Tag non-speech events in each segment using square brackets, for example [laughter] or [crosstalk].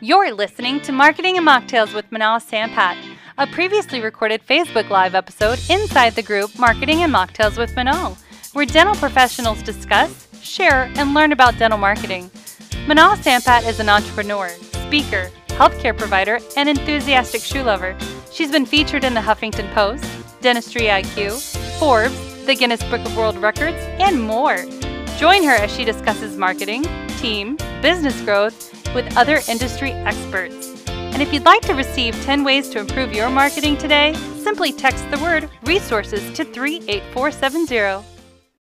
You're listening to Marketing and Mocktails with Manal Sampat, a previously recorded Facebook Live episode inside the group Marketing and Mocktails with Manal, where dental professionals discuss, share, and learn about dental marketing. Manal Sampat is an entrepreneur, speaker, healthcare provider, and enthusiastic shoe lover. She's been featured in the Huffington Post, Dentistry IQ, Forbes, the Guinness Book of World Records, and more. Join her as she discusses marketing, team, business growth, with other industry experts. And if you'd like to receive 10 ways to improve your marketing today, simply text the word resources to 38470.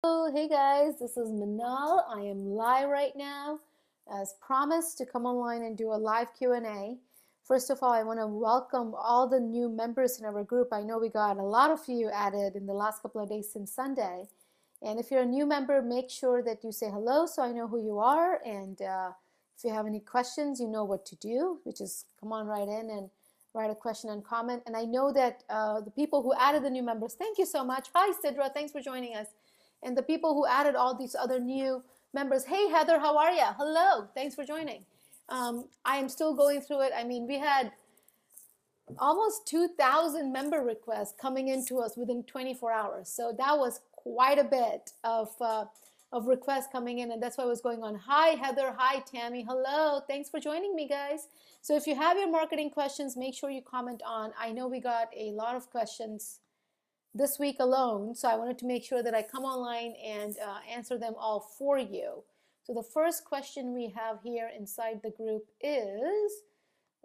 Hello, hey guys, this is Manal. I am live right now. As promised to come online and do a live Q&A. First of all, I want to welcome all the new members in our group. I know we got a lot of you added in the last couple of days since Sunday. And if you're a new member, make sure that you say hello so I know who you are and uh, if you have any questions, you know what to do, which is come on right in and write a question and comment. And I know that uh, the people who added the new members, thank you so much. Hi, Sidra, thanks for joining us. And the people who added all these other new members, hey, Heather, how are you? Hello, thanks for joining. Um, I am still going through it. I mean, we had almost 2,000 member requests coming into us within 24 hours. So that was quite a bit of. Uh, of requests coming in and that's why I was going on. Hi Heather, hi Tammy, hello. Thanks for joining me guys. So if you have your marketing questions, make sure you comment on. I know we got a lot of questions this week alone, so I wanted to make sure that I come online and uh, answer them all for you. So the first question we have here inside the group is,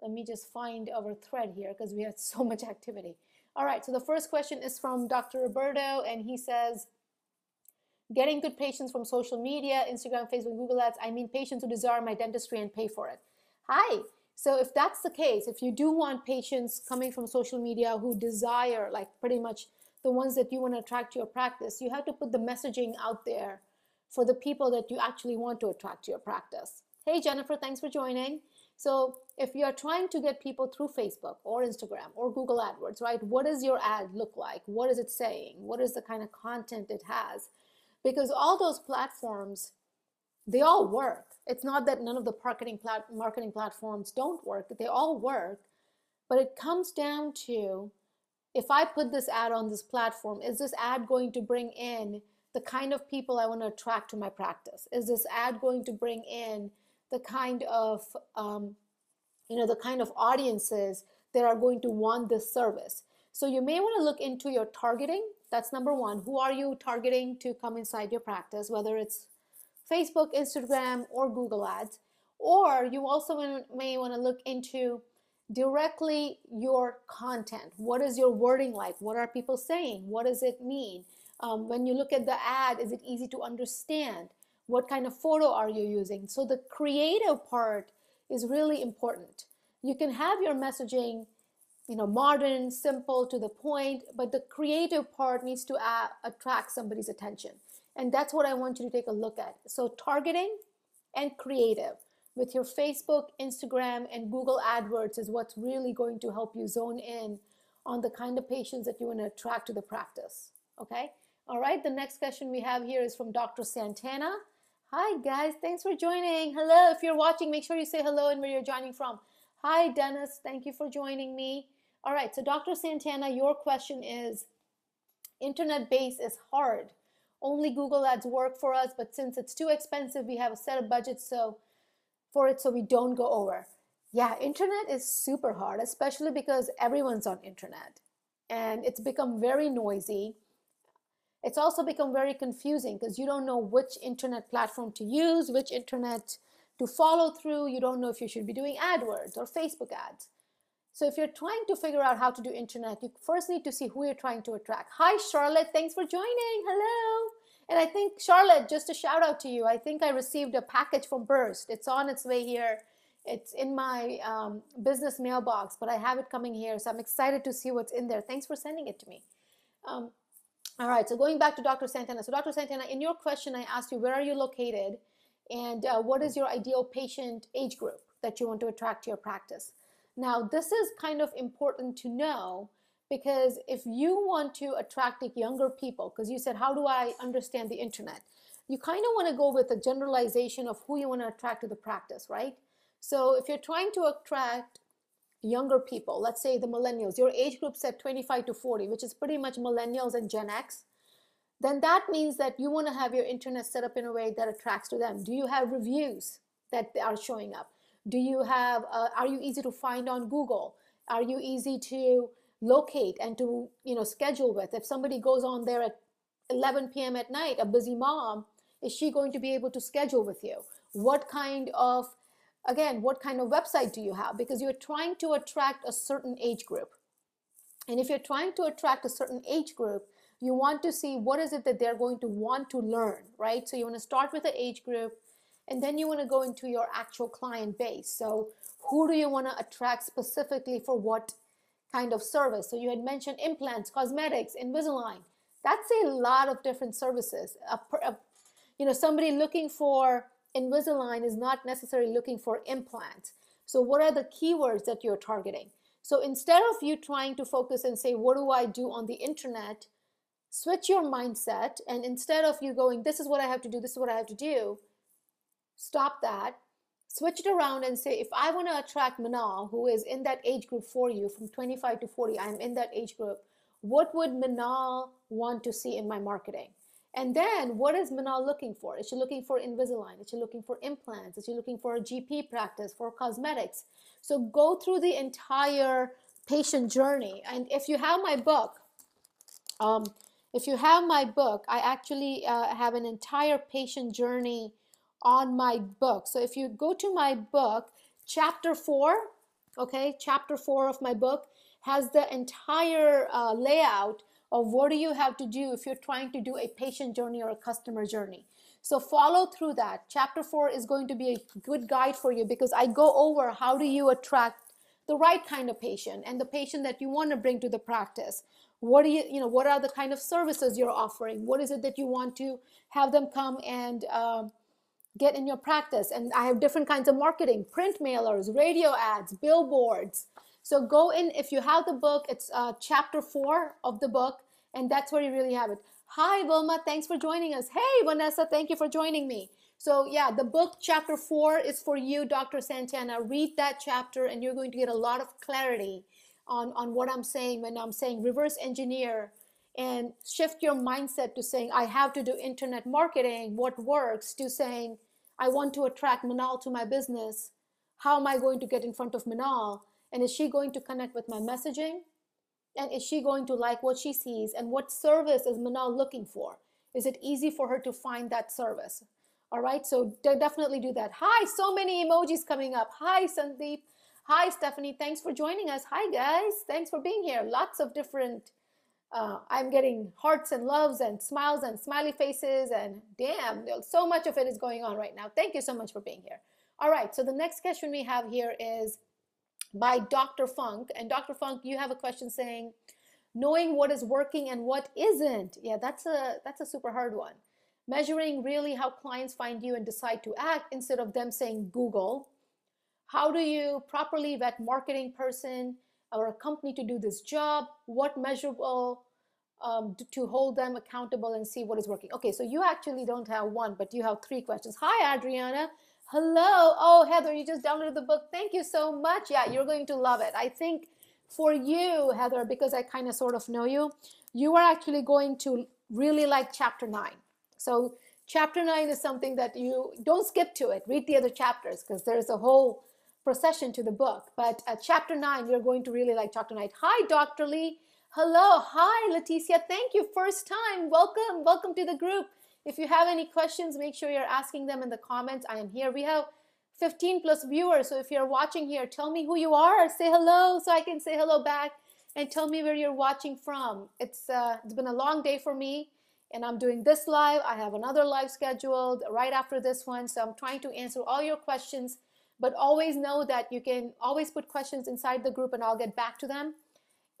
let me just find our thread here because we had so much activity. All right, so the first question is from Dr. Roberto and he says, Getting good patients from social media, Instagram, Facebook, Google Ads. I mean patients who desire my dentistry and pay for it. Hi. So if that's the case, if you do want patients coming from social media who desire, like pretty much the ones that you want to attract to your practice, you have to put the messaging out there for the people that you actually want to attract to your practice. Hey, Jennifer, thanks for joining. So if you are trying to get people through Facebook or Instagram or Google AdWords, right, what does your ad look like? What is it saying? What is the kind of content it has? Because all those platforms they all work. It's not that none of the marketing plat- marketing platforms don't work. They all work. But it comes down to if i put this ad on this platform is this ad going to bring in the kind of people i want to attract to my practice? Is this ad going to bring in the kind of um, you know the kind of audiences that are going to want this service? So you may want to look into your targeting that's number one. Who are you targeting to come inside your practice, whether it's Facebook, Instagram, or Google Ads? Or you also may want to look into directly your content. What is your wording like? What are people saying? What does it mean? Um, when you look at the ad, is it easy to understand? What kind of photo are you using? So the creative part is really important. You can have your messaging you know, modern, simple, to the point, but the creative part needs to attract somebody's attention. And that's what I want you to take a look at. So targeting and creative with your Facebook, Instagram, and Google AdWords is what's really going to help you zone in on the kind of patients that you want to attract to the practice. Okay? All right, the next question we have here is from Dr. Santana. Hi, guys. Thanks for joining. Hello. If you're watching, make sure you say hello and where you're joining from. Hi, Dennis. Thank you for joining me. All right, so Dr. Santana, your question is internet base is hard. Only Google Ads work for us, but since it's too expensive, we have a set of budgets so for it so we don't go over. Yeah, internet is super hard, especially because everyone's on internet and it's become very noisy. It's also become very confusing because you don't know which internet platform to use, which internet to follow through. You don't know if you should be doing AdWords or Facebook ads. So if you're trying to figure out how to do internet, you first need to see who you're trying to attract. Hi, Charlotte. Thanks for joining. Hello. And I think, Charlotte, just a shout out to you. I think I received a package from Burst. It's on its way here. It's in my um, business mailbox, but I have it coming here. So I'm excited to see what's in there. Thanks for sending it to me. Um, all right, so going back to Dr. Santana. So, Dr. Santana, in your question, I asked you, where are you located? And uh, what is your ideal patient age group that you want to attract to your practice? Now, this is kind of important to know because if you want to attract younger people, because you said, how do I understand the internet? You kind of want to go with a generalization of who you want to attract to the practice, right? So if you're trying to attract younger people, let's say the millennials, your age group set 25 to 40, which is pretty much millennials and Gen X, then that means that you want to have your internet set up in a way that attracts to them. Do you have reviews that are showing up? Do you have, uh, are you easy to find on Google? Are you easy to locate and to, you know, schedule with? If somebody goes on there at 11 p.m. at night, a busy mom, is she going to be able to schedule with you? What kind of, again, what kind of website do you have? Because you're trying to attract a certain age group. And if you're trying to attract a certain age group, you want to see what is it that they're going to want to learn, right? So you want to start with the age group and then you want to go into your actual client base. So who do you want to attract specifically for what kind of service? So you had mentioned implants, cosmetics, Invisalign. That's a lot of different services. A, a, you know, somebody looking for Invisalign is not necessarily looking for implants. So what are the keywords that you're targeting? So instead of you trying to focus and say, what do I do on the internet? switch your mindset and instead of you going this is what i have to do this is what i have to do stop that switch it around and say if i want to attract manal who is in that age group for you from 25 to 40 i'm in that age group what would manal want to see in my marketing? And then what is manal looking for? Is she looking for invisalign? Is she looking for implants? Is she looking for a gp practice for cosmetics? So go through the entire patient journey. And if you have my book um, if you have my book, I actually uh, have an entire patient journey on my book. So if you go to my book, chapter four, okay, chapter four of my book has the entire uh, layout of what do you have to do if you're trying to do a patient journey or a customer journey. So follow through that. Chapter four is going to be a good guide for you because I go over how do you attract the right kind of patient and the patient that you want to bring to the practice what do you you know what are the kind of services you're offering what is it that you want to have them come and um, get in your practice. And i have different kinds of marketing print mailers radio ads billboards. So go in if you have the book it's uh, chapter four of the book and that's where you really have it. Hi wilma thanks for joining us. Hey vanessa thank you for joining me. So yeah the book chapter four is for you dr santana. Read that chapter and you're going to get a lot of clarity on, on what I'm saying when I'm saying reverse engineer and shift your mindset to saying, I have to do internet marketing, what works, to saying, I want to attract Manal to my business. How am I going to get in front of Manal? And is she going to connect with my messaging? And is she going to like what she sees? And what service is Manal looking for? Is it easy for her to find that service? All right, so definitely do that. Hi, so many emojis coming up. Hi, Sandeep. Hi, Stephanie. Thanks for joining us. Hi, guys. Thanks for being here. Lots of different. Uh, I'm getting hearts and loves and smiles and smiley faces, and damn, so much of it is going on right now. Thank you so much for being here. All right, so the next question we have here is by Dr. Funk. And Dr. Funk, you have a question saying, knowing what is working and what isn't. Yeah, that's a that's a super hard one. Measuring really how clients find you and decide to act instead of them saying Google how do you properly vet marketing person or a company to do this job? What measurable um, to hold them accountable and see what is working? Okay, so you actually don't have one, but you have three questions. Hi, Adriana. Hello. Oh, Heather, you just downloaded the book. Thank you so much. Yeah, you're going to love it. I think for you, Heather, because I kind of sort of know you, you are actually going to really like chapter nine. So, chapter nine is something that you don't skip to it. Read the other chapters because there's a whole procession to the book. But at chapter nine, you're going to really like chapter nine. Hi, Dr. Lee. Hello. Hi, Leticia. Thank you. First time. Welcome. Welcome to the group. If you have any questions, make sure you're asking them in the comments. I am here. We have 15 plus viewers. So if you're watching here, tell me who you are. Say hello so I can say hello back and tell me where you're watching from. It's uh, it's been a long day for me and I'm doing this live. I have another live scheduled right after this one. So I'm trying to answer all your questions but always know that you can always put questions inside the group and I'll get back to them.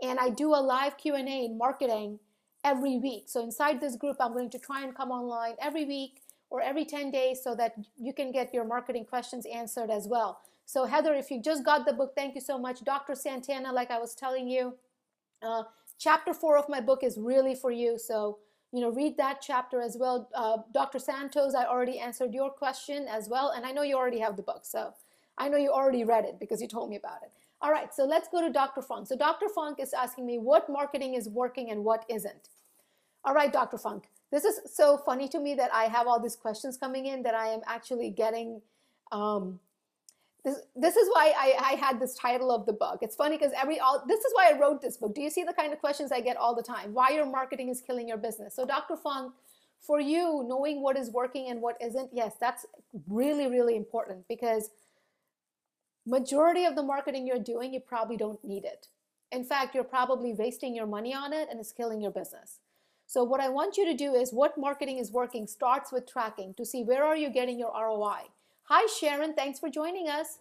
And I do a live Q&A in marketing every week. So inside this group, I'm going to try and come online every week or every 10 days so that you can get your marketing questions answered as well. So Heather, if you just got the book, thank you so much. Dr. Santana, like I was telling you, uh, chapter four of my book is really for you. So, you know, read that chapter as well. Uh, Dr. Santos, I already answered your question as well. And I know you already have the book. So I know you already read it because you told me about it. All right, so let's go to Dr. Funk. So Dr. Funk is asking me what marketing is working and what isn't. All right, Dr. Funk, this is so funny to me that I have all these questions coming in that I am actually getting. Um, this, this is why I, I had this title of the book. It's funny because every all this is why I wrote this book. Do you see the kind of questions I get all the time? Why your marketing is killing your business? So, Dr. Funk, for you, knowing what is working and what isn't, yes, that's really, really important because majority of the marketing you're doing, you probably don't need it. In fact, you're probably wasting your money on it and it's killing your business. So what I want you to do is what marketing is working starts with tracking to see where are you getting your ROI. Hi Sharon, thanks for joining us.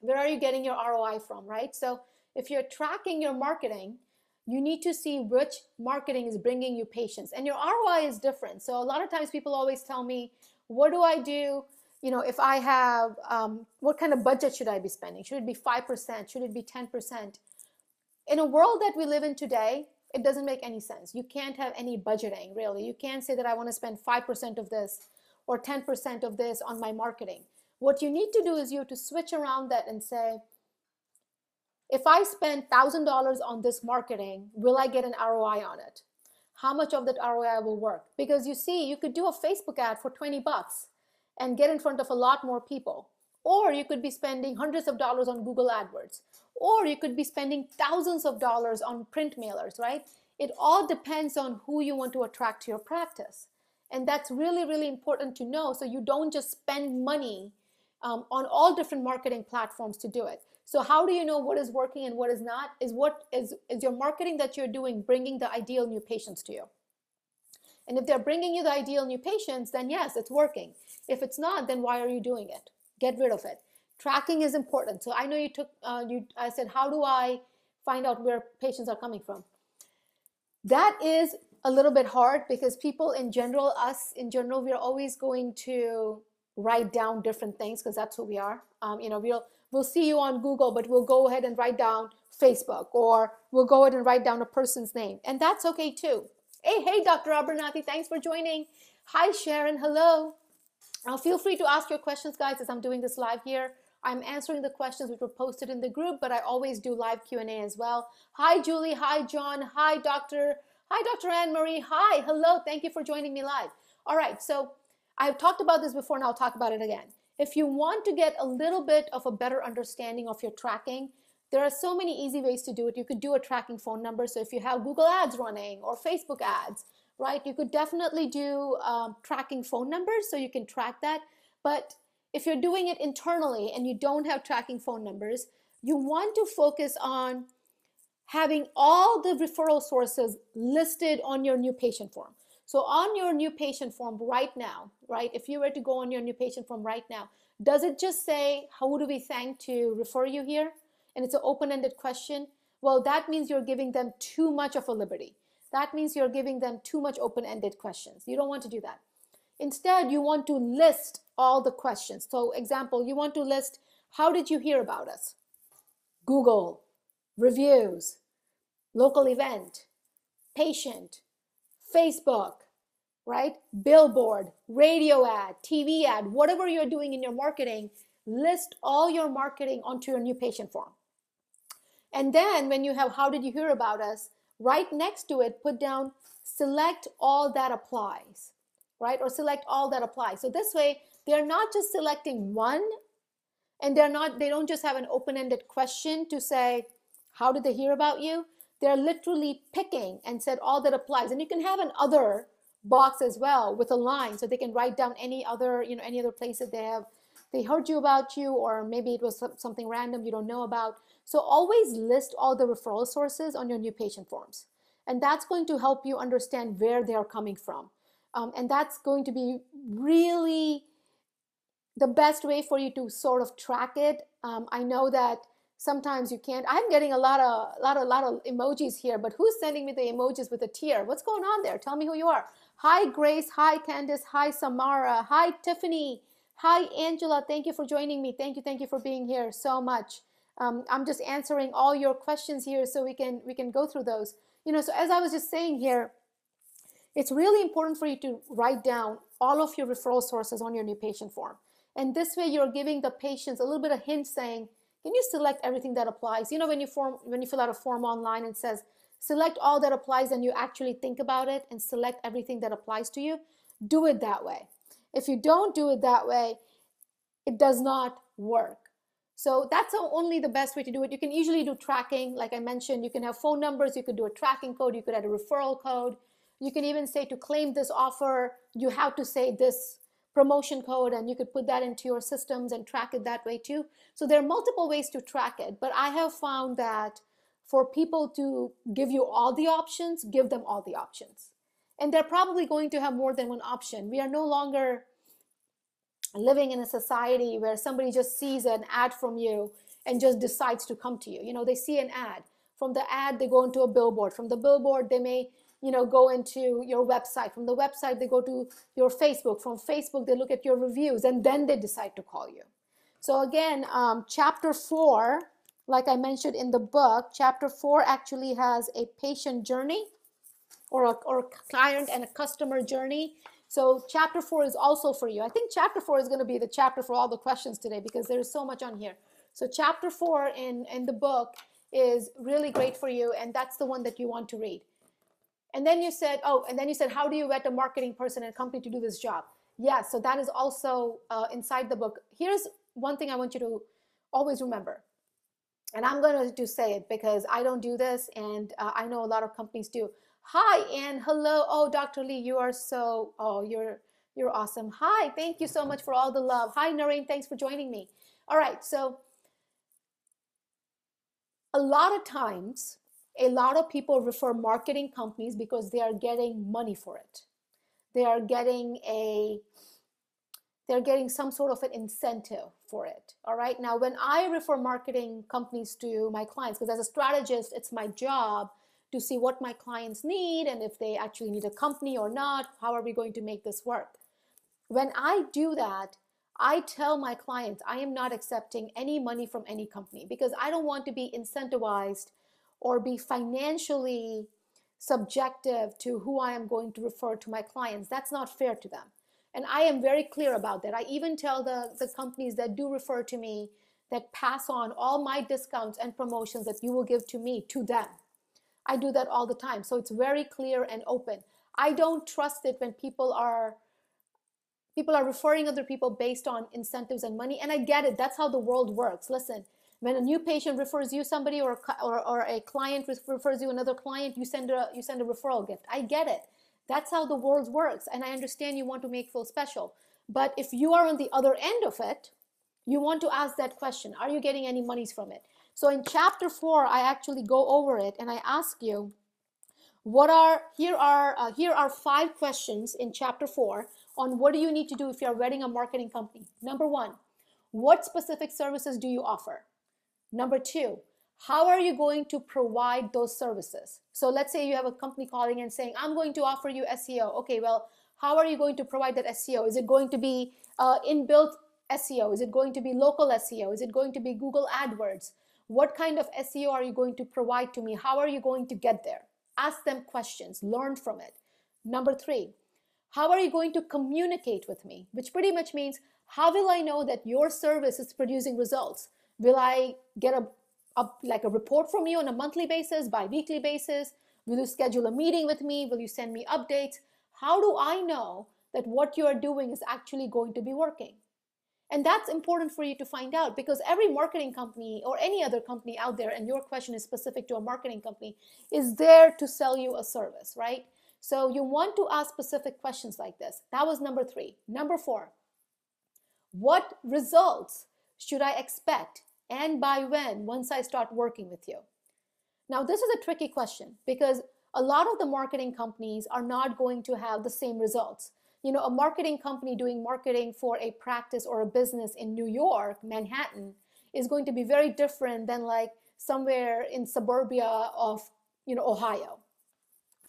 Where are you getting your ROI from, right? So if you're tracking your marketing, you need to see which marketing is bringing you patients. And your ROI is different. So a lot of times people always tell me, what do I do you know, if I have, um, what kind of budget should I be spending? Should it be 5%? Should it be 10%? In a world that we live in today, it doesn't make any sense. You can't have any budgeting, really. You can't say that I want to spend 5% of this or 10% of this on my marketing. What you need to do is you have to switch around that and say, if I spend $1,000 on this marketing, will I get an ROI on it? How much of that ROI will work? Because you see, you could do a Facebook ad for 20 bucks and get in front of a lot more people. Or you could be spending hundreds of dollars on Google AdWords. Or you could be spending thousands of dollars on print mailers, right? It all depends on who you want to attract to your practice. And that's really, really important to know so you don't just spend money um, on all different marketing platforms to do it. So how do you know what is working and what is not? Is what is, is your marketing that you're doing bringing the ideal new patients to you? And if they're bringing you the ideal new patients, then yes, it's working. If it's not, then why are you doing it? Get rid of it. Tracking is important. So I know you took, uh, you. I said, how do I find out where patients are coming from? That is a little bit hard because people in general, us in general, we're always going to write down different things because that's who we are. Um, you know, we'll we'll see you on Google, but we'll go ahead and write down Facebook, or we'll go ahead and write down a person's name, and that's okay too. Hey, hey, Dr. Abernathy, thanks for joining. Hi, Sharon. Hello. Now, feel free to ask your questions, guys, as I'm doing this live here. I'm answering the questions which were posted in the group, but I always do live Q&A as well. Hi, Julie. Hi, John. Hi, Dr. Hi, Dr. Anne Marie. Hi. Hello. Thank you for joining me live. All right. So I've talked about this before, and I'll talk about it again. If you want to get a little bit of a better understanding of your tracking, there are so many easy ways to do it. You could do a tracking phone number. So if you have Google Ads running or Facebook ads, right, you could definitely do um, tracking phone numbers so you can track that. But if you're doing it internally and you don't have tracking phone numbers, you want to focus on having all the referral sources listed on your new patient form. So on your new patient form right now, right, if you were to go on your new patient form right now, does it just say, how do we thank to refer you here? And it's an open-ended question, well, that means you're giving them too much of a liberty. That means you're giving them too much open-ended questions. You don't want to do that. Instead, you want to list all the questions. So example, you want to list, how did you hear about us? Google, reviews, local event, patient, Facebook, right? Billboard, radio ad, TV ad, whatever you're doing in your marketing, list all your marketing onto your new patient form. And then when you have how did you hear about us, right next to it, put down select all that applies, right? Or select all that applies. So this way, they're not just selecting one and they're not, they don't just have an open-ended question to say, how did they hear about you? They're literally picking and said all that applies. And you can have an other box as well with a line so they can write down any other, you know, any other place that they have, they heard you about you, or maybe it was something random you don't know about. So always list all the referral sources on your new patient forms. And that's going to help you understand where they are coming from. Um, and that's going to be really the best way for you to sort of track it. Um, I know that sometimes you can't. I'm getting a lot of, lot, of, lot of emojis here, but who's sending me the emojis with a tear? What's going on there? Tell me who you are. Hi, Grace. Hi, Candice. Hi, Samara. Hi, Tiffany. Hi, Angela. Thank you for joining me. Thank you. Thank you for being here so much. Um, I'm just answering all your questions here so we can we can go through those. You know, so as I was just saying here, it's really important for you to write down all of your referral sources on your new patient form. And this way you're giving the patients a little bit of hint saying, can you select everything that applies? You know, when you form when you fill out a form online and says, select all that applies and you actually think about it and select everything that applies to you, do it that way. If you don't do it that way, it does not work. So that's only the best way to do it. You can usually do tracking. Like I mentioned, you can have phone numbers, you could do a tracking code, you could add a referral code. You can even say to claim this offer, you have to say this promotion code and you could put that into your systems and track it that way too. So there are multiple ways to track it, but I have found that for people to give you all the options, give them all the options. And they're probably going to have more than one option. We are no longer living in a society where somebody just sees an ad from you and just decides to come to you. You know, they see an ad. From the ad, they go into a billboard. From the billboard, they may, you know, go into your website. From the website, they go to your Facebook. From Facebook, they look at your reviews and then they decide to call you. So again, um, chapter four, like I mentioned in the book, chapter four actually has a patient journey or a, or a client and a customer journey so chapter four is also for you. I think chapter four is going to be the chapter for all the questions today because there's so much on here. So chapter four in, in the book is really great for you and that's the one that you want to read. And then you said, oh, and then you said, how do you vet a marketing person and company to do this job? Yeah, so that is also uh, inside the book. Here's one thing I want you to always remember. And I'm going to say it because I don't do this and uh, I know a lot of companies do. Hi and hello. Oh, Dr. Lee, you are so, oh, you're, you're awesome. Hi, thank you so much for all the love. Hi, Noreen, thanks for joining me. All right, so a lot of times, a lot of people refer marketing companies because they are getting money for it. They are getting a, they're getting some sort of an incentive for it. All right. Now, when I refer marketing companies to my clients, because as a strategist, it's my job to see what my clients need and if they actually need a company or not. How are we going to make this work? When I do that, I tell my clients I am not accepting any money from any company because I don't want to be incentivized or be financially subjective to who I am going to refer to my clients. That's not fair to them. And I am very clear about that. I even tell the, the companies that do refer to me that pass on all my discounts and promotions that you will give to me to them. I do that all the time. So it's very clear and open. I don't trust it when people are people are referring other people based on incentives and money and I get it. That's how the world works. Listen, when a new patient refers you somebody or or, or a client refers you another client, you send a you send a referral gift. I get it. That's how the world works and I understand you want to make feel special. But if you are on the other end of it, you want to ask that question, are you getting any monies from it? So in chapter four, I actually go over it and I ask you, what are here are uh, here are five questions in chapter four on what do you need to do if you're running a marketing company. Number one, what specific services do you offer? Number two, how are you going to provide those services? So let's say you have a company calling and saying, I'm going to offer you SEO. Okay, well, how are you going to provide that SEO? Is it going to be uh, inbuilt SEO? Is it going to be local SEO? Is it going to be Google AdWords? What kind of SEO are you going to provide to me? How are you going to get there? Ask them questions, learn from it. Number three, how are you going to communicate with me? Which pretty much means, how will I know that your service is producing results? Will I get a, a like a report from you on a monthly basis, bi-weekly basis? Will you schedule a meeting with me? Will you send me updates? How do I know that what you are doing is actually going to be working? And that's important for you to find out because every marketing company or any other company out there, and your question is specific to a marketing company, is there to sell you a service, right? So you want to ask specific questions like this. That was number three. Number four, what results should I expect and by when once I start working with you? Now, this is a tricky question because a lot of the marketing companies are not going to have the same results you know, a marketing company doing marketing for a practice or a business in New York, Manhattan, is going to be very different than like somewhere in suburbia of, you know, Ohio.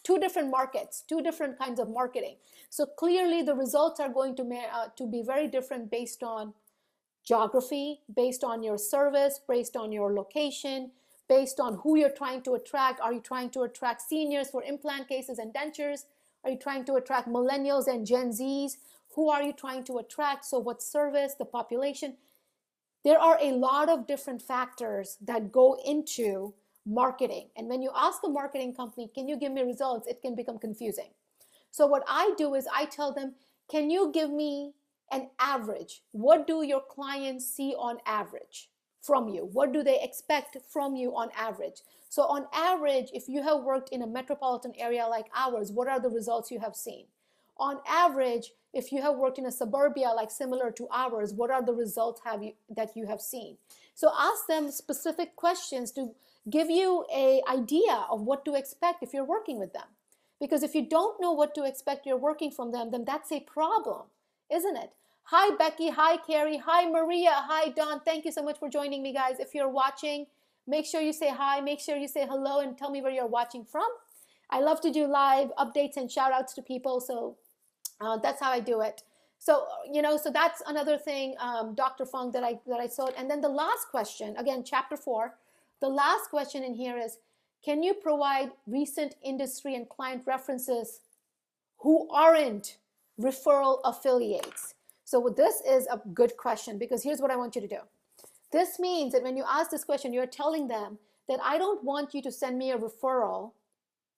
Two different markets, two different kinds of marketing. So clearly the results are going to, uh, to be very different based on geography, based on your service, based on your location, based on who you're trying to attract. Are you trying to attract seniors for implant cases and dentures? Are you trying to attract millennials and Gen Zs who are you trying to attract? So, what service, the population? There are a lot of different factors that go into marketing. And when you ask a marketing company, can you give me results? It can become confusing. So, what I do is I tell them, can you give me an average? What do your clients see on average from you? What do they expect from you on average? So, on average, if you have worked in a metropolitan area like ours, what are the results you have seen? On average, if you have worked in a suburbia like similar to ours, what are the results have you, that you have seen? So ask them specific questions to give you a idea of what to expect if you're working with them. Because if you don't know what to expect you're working from them, then that's a problem, isn't it? Hi, Becky. Hi, Carrie. Hi, Maria. Hi, Don. Thank you so much for joining me, guys. If you're watching, make sure you say hi. Make sure you say hello and tell me where you're watching from. I love to do live updates and shout outs to people. So uh, that's how I do it. So you know, so that's another thing, um, Dr. Fung, that I that I saw. And then the last question, again, chapter four. The last question in here is can you provide recent industry and client references who aren't referral affiliates? So this is a good question because here's what I want you to do. This means that when you ask this question, you're telling them that I don't want you to send me a referral,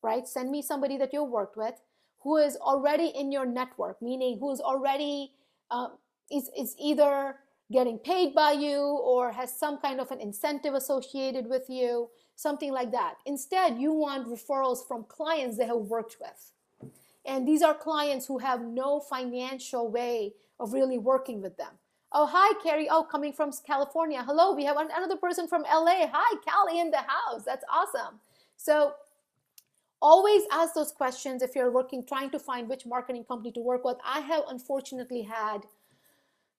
right? Send me somebody that you worked with who is already in your network, meaning who's already uh, is, is either getting paid by you or has some kind of an incentive associated with you something like that. Instead, you want referrals from clients they have worked with. And these are clients who have no financial way of really working with them. Oh, hi, Carrie. Oh, coming from California. Hello, we have another person from LA. Hi, Callie in the house. That's awesome. So, always ask those questions if you're working, trying to find which marketing company to work with. I have unfortunately had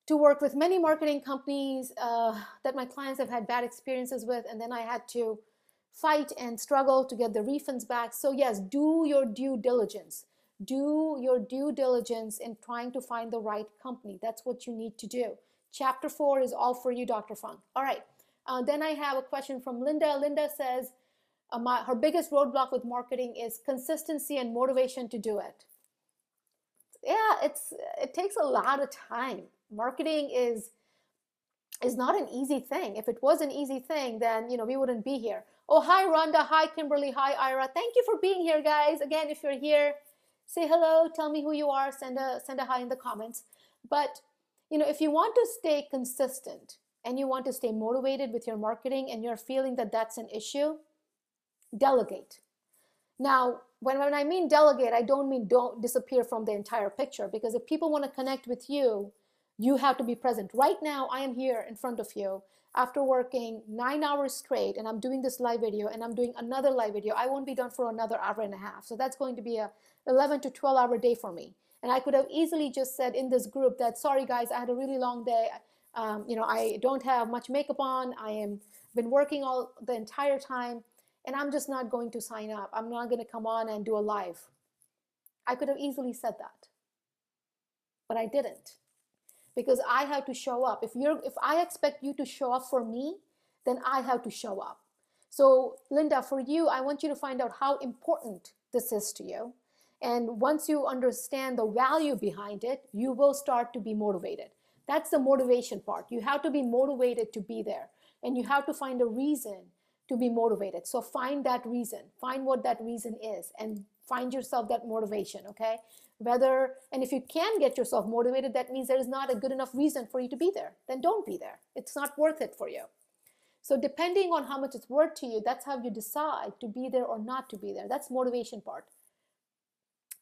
to work with many marketing companies uh, that my clients have had bad experiences with, and then I had to fight and struggle to get the refunds back. So, yes, do your due diligence. Do your due diligence in trying to find the right company. That's what you need to do. Chapter four is all for you, Dr. Fung. All right. Uh, then I have a question from Linda. Linda says uh, my, her biggest roadblock with marketing is consistency and motivation to do it. Yeah, it's it takes a lot of time. Marketing is is not an easy thing. If it was an easy thing, then you know we wouldn't be here. Oh, hi, Rhonda. Hi, Kimberly. Hi, Ira. Thank you for being here, guys. Again, if you're here, say hello. Tell me who you are. Send a send a hi in the comments. But you know, if you want to stay consistent and you want to stay motivated with your marketing, and you're feeling that that's an issue, delegate. Now, when, when I mean delegate, I don't mean don't disappear from the entire picture because if people want to connect with you, you have to be present. Right now, I am here in front of you after working nine hours straight and I'm doing this live video and I'm doing another live video, I won't be done for another hour and a half. So that's going to be a 11 to 12 hour day for me. And I could have easily just said in this group that, sorry guys, I had a really long day. Um, you know, I don't have much makeup on. I am been working all the entire time and I'm just not going to sign up. I'm not going to come on and do a live. I could have easily said that, but I didn't because I have to show up. If you're if I expect you to show up for me, then I have to show up. So, Linda, for you, I want you to find out how important this is to you. And once you understand the value behind it, you will start to be motivated. That's the motivation part. You have to be motivated to be there, and you have to find a reason to be motivated. So, find that reason, find what that reason is, and find yourself that motivation, okay? whether and if you can get yourself motivated that means there is not a good enough reason for you to be there. Then don't be there. It's not worth it for you. So depending on how much it's worth to you that's how you decide to be there or not to be there. That's motivation part.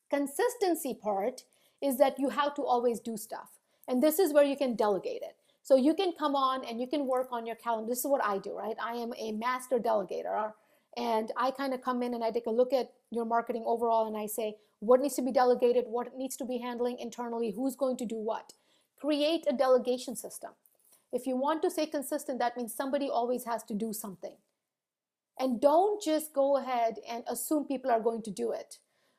Consistency part is that you have to always do stuff. And this is where you can delegate it. So you can come on and you can work on your calendar. This is what i do right? I am a master delegator and i kind of come in and i take a look at your marketing overall and i say what needs to be delegated, what needs to be handling internally, who's going to do what. Create a delegation system. If you want to stay consistent, that means somebody always has to do something. And don't just go ahead and assume people are going to do it.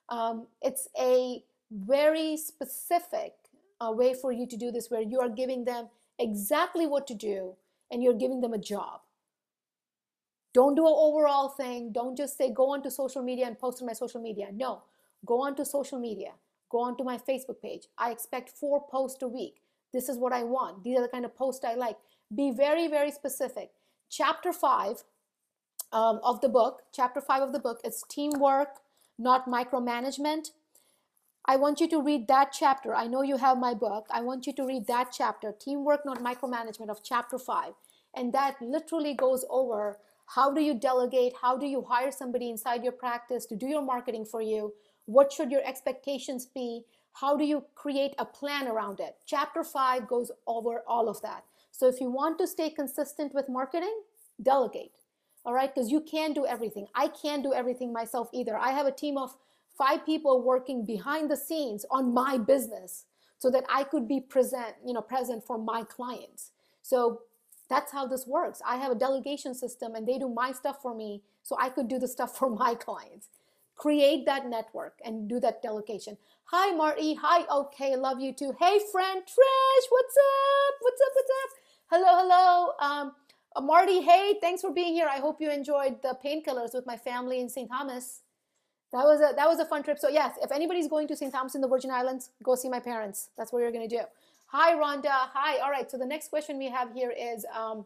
Um, it's a very specific uh, way for you to do this where you are giving them exactly what to do and you're giving them a job. Don't do an overall thing. Don't just say, go onto social media and post on my social media. No, Go onto social media, Go onto my Facebook page. I expect four posts a week. This is what I want. These are the kind of posts I like. Be very, very specific. Chapter five um, of the book, chapter five of the book, is teamwork, not micromanagement. I want you to read that chapter. I know you have my book. I want you to read that chapter, Teamwork, Not Micromanagement, of chapter five. And that literally goes over how do you delegate? How do you hire somebody inside your practice to do your marketing for you? What should your expectations be? How do you create a plan around it? Chapter five goes over all of that. So if you want to stay consistent with marketing, delegate. All right, because you can't do everything. I can't do everything myself either. I have a team of five people working behind the scenes on my business so that I could be present, you know, present for my clients. So that's how this works. I have a delegation system and they do my stuff for me so I could do the stuff [laughs] for my clients. Create that network and do that delegation. Hi, Marty. Hi, okay, love you too. Hey, friend Trish, what's up? What's up? What's up? Hello, hello. Um, uh, Marty, hey, thanks for being here. I hope you enjoyed the painkillers with my family in St. Thomas. That was a that was a fun trip. So yes, if anybody's going to St. Thomas in the Virgin Islands, go see my parents. That's what you're gonna do. Hi, Rhonda. Hi. All right. So the next question we have here is, um,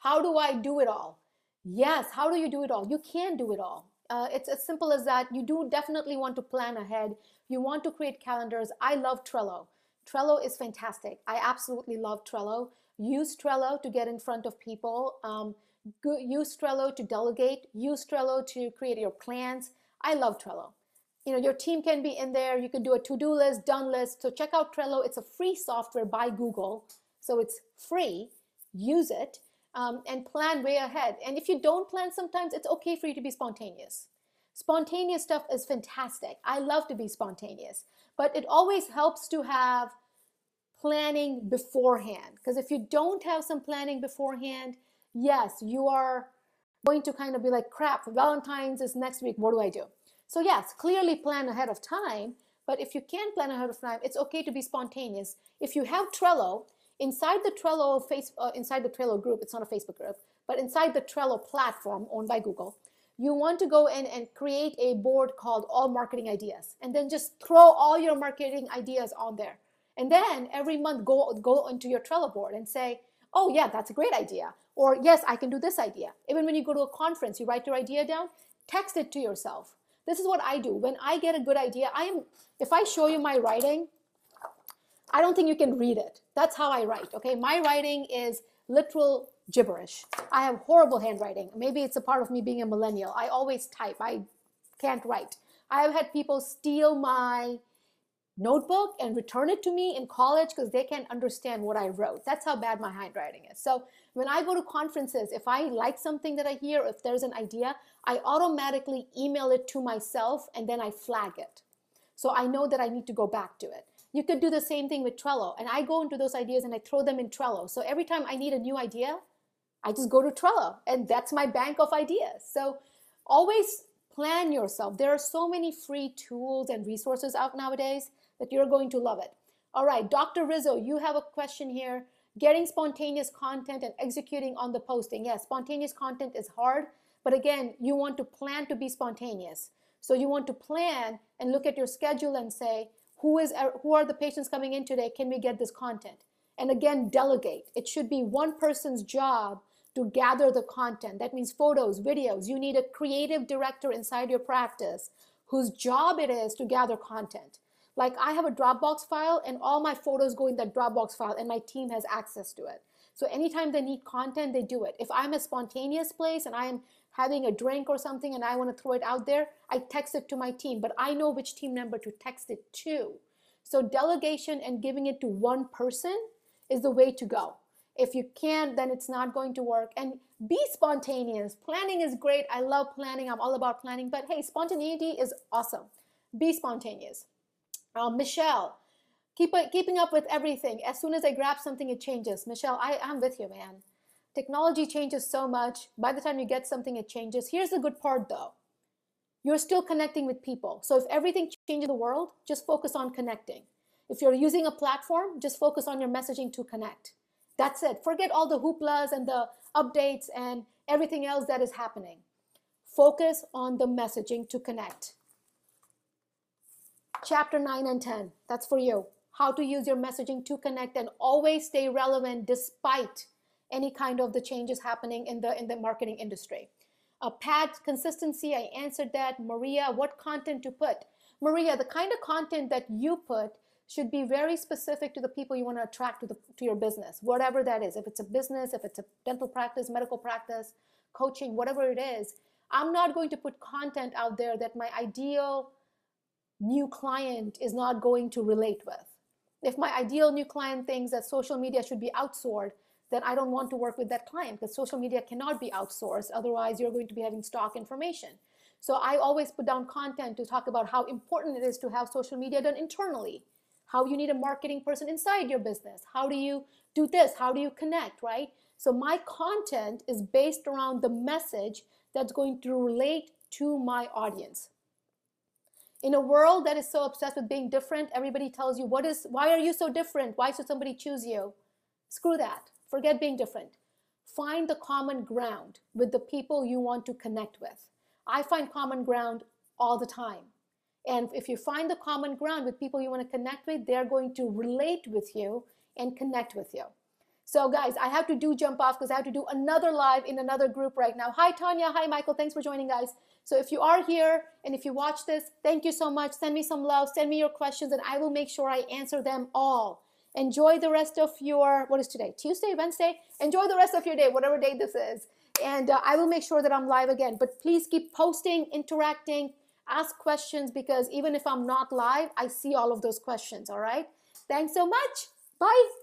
how do I do it all? Yes. How do you do it all? You can do it all. Uh, it's as simple as that. You do definitely want to plan ahead. You want to create calendars. I love Trello. Trello is fantastic. I absolutely love Trello. Use Trello to get in front of people. Um, use Trello to delegate. Use Trello to create your plans. I love Trello you know your team can be in there. You can do a to-do list done list. So check out trello. It's a free software by google. So it's free. Use it um, and plan way ahead. And if you don't plan sometimes it's okay for you to be spontaneous. Spontaneous stuff is fantastic. I love to be spontaneous. But it always helps to have planning beforehand. Because if you don't have some planning beforehand yes you are going to kind of be like crap valentine's is next week. What do i do so yes, clearly plan ahead of time, but if you can't plan ahead of time, it's okay to be spontaneous. If you have Trello, inside the Trello face, uh, inside the Trello group, it's not a Facebook group, but inside the Trello platform owned by Google, you want to go in and create a board called All Marketing Ideas, and then just throw all your marketing ideas on there. And then every month, go go into your Trello board and say, "Oh yeah, that's a great idea," or "Yes, I can do this idea." Even when you go to a conference, you write your idea down, text it to yourself this is what I do. When I get a good idea, I am if I show you my writing, I don't think you can read it. That's how I write. Okay, my writing is literal gibberish. I have horrible handwriting. Maybe it's a part of me being a millennial. I always type. I can't write. I have had people steal my notebook and return it to me in college because they can't understand what I wrote. That's how bad my handwriting is. So when I go to conferences, if I like something that I hear, if there's an idea, I automatically email it to myself and then I flag it. So I know that I need to go back to it. You could do the same thing with Trello. And I go into those ideas and I throw them in Trello. So every time I need a new idea, I just go to Trello and that's my bank of ideas. So always plan yourself. There are so many free tools and resources out nowadays that you're going to love it. All right, Dr. Rizzo, you have a question here. Getting spontaneous content and executing on the posting. Yes, spontaneous content is hard, but again, you want to plan to be spontaneous. So you want to plan and look at your schedule and say, who is uh, who are the patients coming in today? Can we get this content? And again, delegate. It should be one person's job to gather the content. That means photos, videos. You need a creative director inside your practice whose job it is to gather content. Like I have a Dropbox file and all my photos go in that Dropbox file and my team has access to it. So anytime they need content, they do it. If I'm a spontaneous place and I am having a drink or something and I want to throw it out there, I text it to my team, but I know which team member to text it to. So delegation and giving it to one person is the way to go. If you can't, then it's not going to work. And be spontaneous. Planning is great. I love planning. I'm all about planning. But hey, spontaneity is awesome. Be spontaneous. Uh, Michelle, keep keeping up with everything. As soon as I grab something, it changes. Michelle, I am with you, man. Technology changes so much. By the time you get something, it changes. Here's the good part, though. You're still connecting with people. So if everything changes in the world, just focus on connecting. If you're using a platform, just focus on your messaging to connect. That's it. Forget all the hooplas and the updates and everything else that is happening. Focus on the messaging to connect. Chapter 9 and 10. That's for you. How to use your messaging to connect and always stay relevant despite any kind of the changes happening in the in the marketing industry. Uh, Pat, consistency, I answered that. Maria, what content to put? Maria, the kind of content that you put should be very specific to the people you want to attract to, the, to your business, whatever that is. If it's a business, if it's a dental practice, medical practice, coaching, whatever it is, I'm not going to put content out there that my ideal new client is not going to relate with. If my ideal new client thinks that social media should be outsourced, then I don't want to work with that client because social media cannot be outsourced. Otherwise, you're going to be having stock information. So I always put down content to talk about how important it is to have social media done internally, how you need a marketing person inside your business, how do you do this, how do you connect, right? So my content is based around the message that's going to relate to my audience. In a world that is so obsessed with being different, everybody tells you, what is, why are you so different? Why should somebody choose you? Screw that. Forget being different. Find the common ground with the people you want to connect with. I find common ground all the time. And if you find the common ground with people you want to connect with, they're going to relate with you and connect with you. So, guys, I have to do jump off because I have to do another live in another group right now. Hi, Tanya. Hi, Michael. Thanks for joining, guys. So, if you are here and if you watch this, thank you so much. Send me some love. Send me your questions, and I will make sure I answer them all. Enjoy the rest of your, what is today? Tuesday, Wednesday? Enjoy the rest of your day, whatever day this is. And uh, I will make sure that I'm live again. But please keep posting, interacting, ask questions because even if I'm not live, I see all of those questions. All right. Thanks so much. Bye.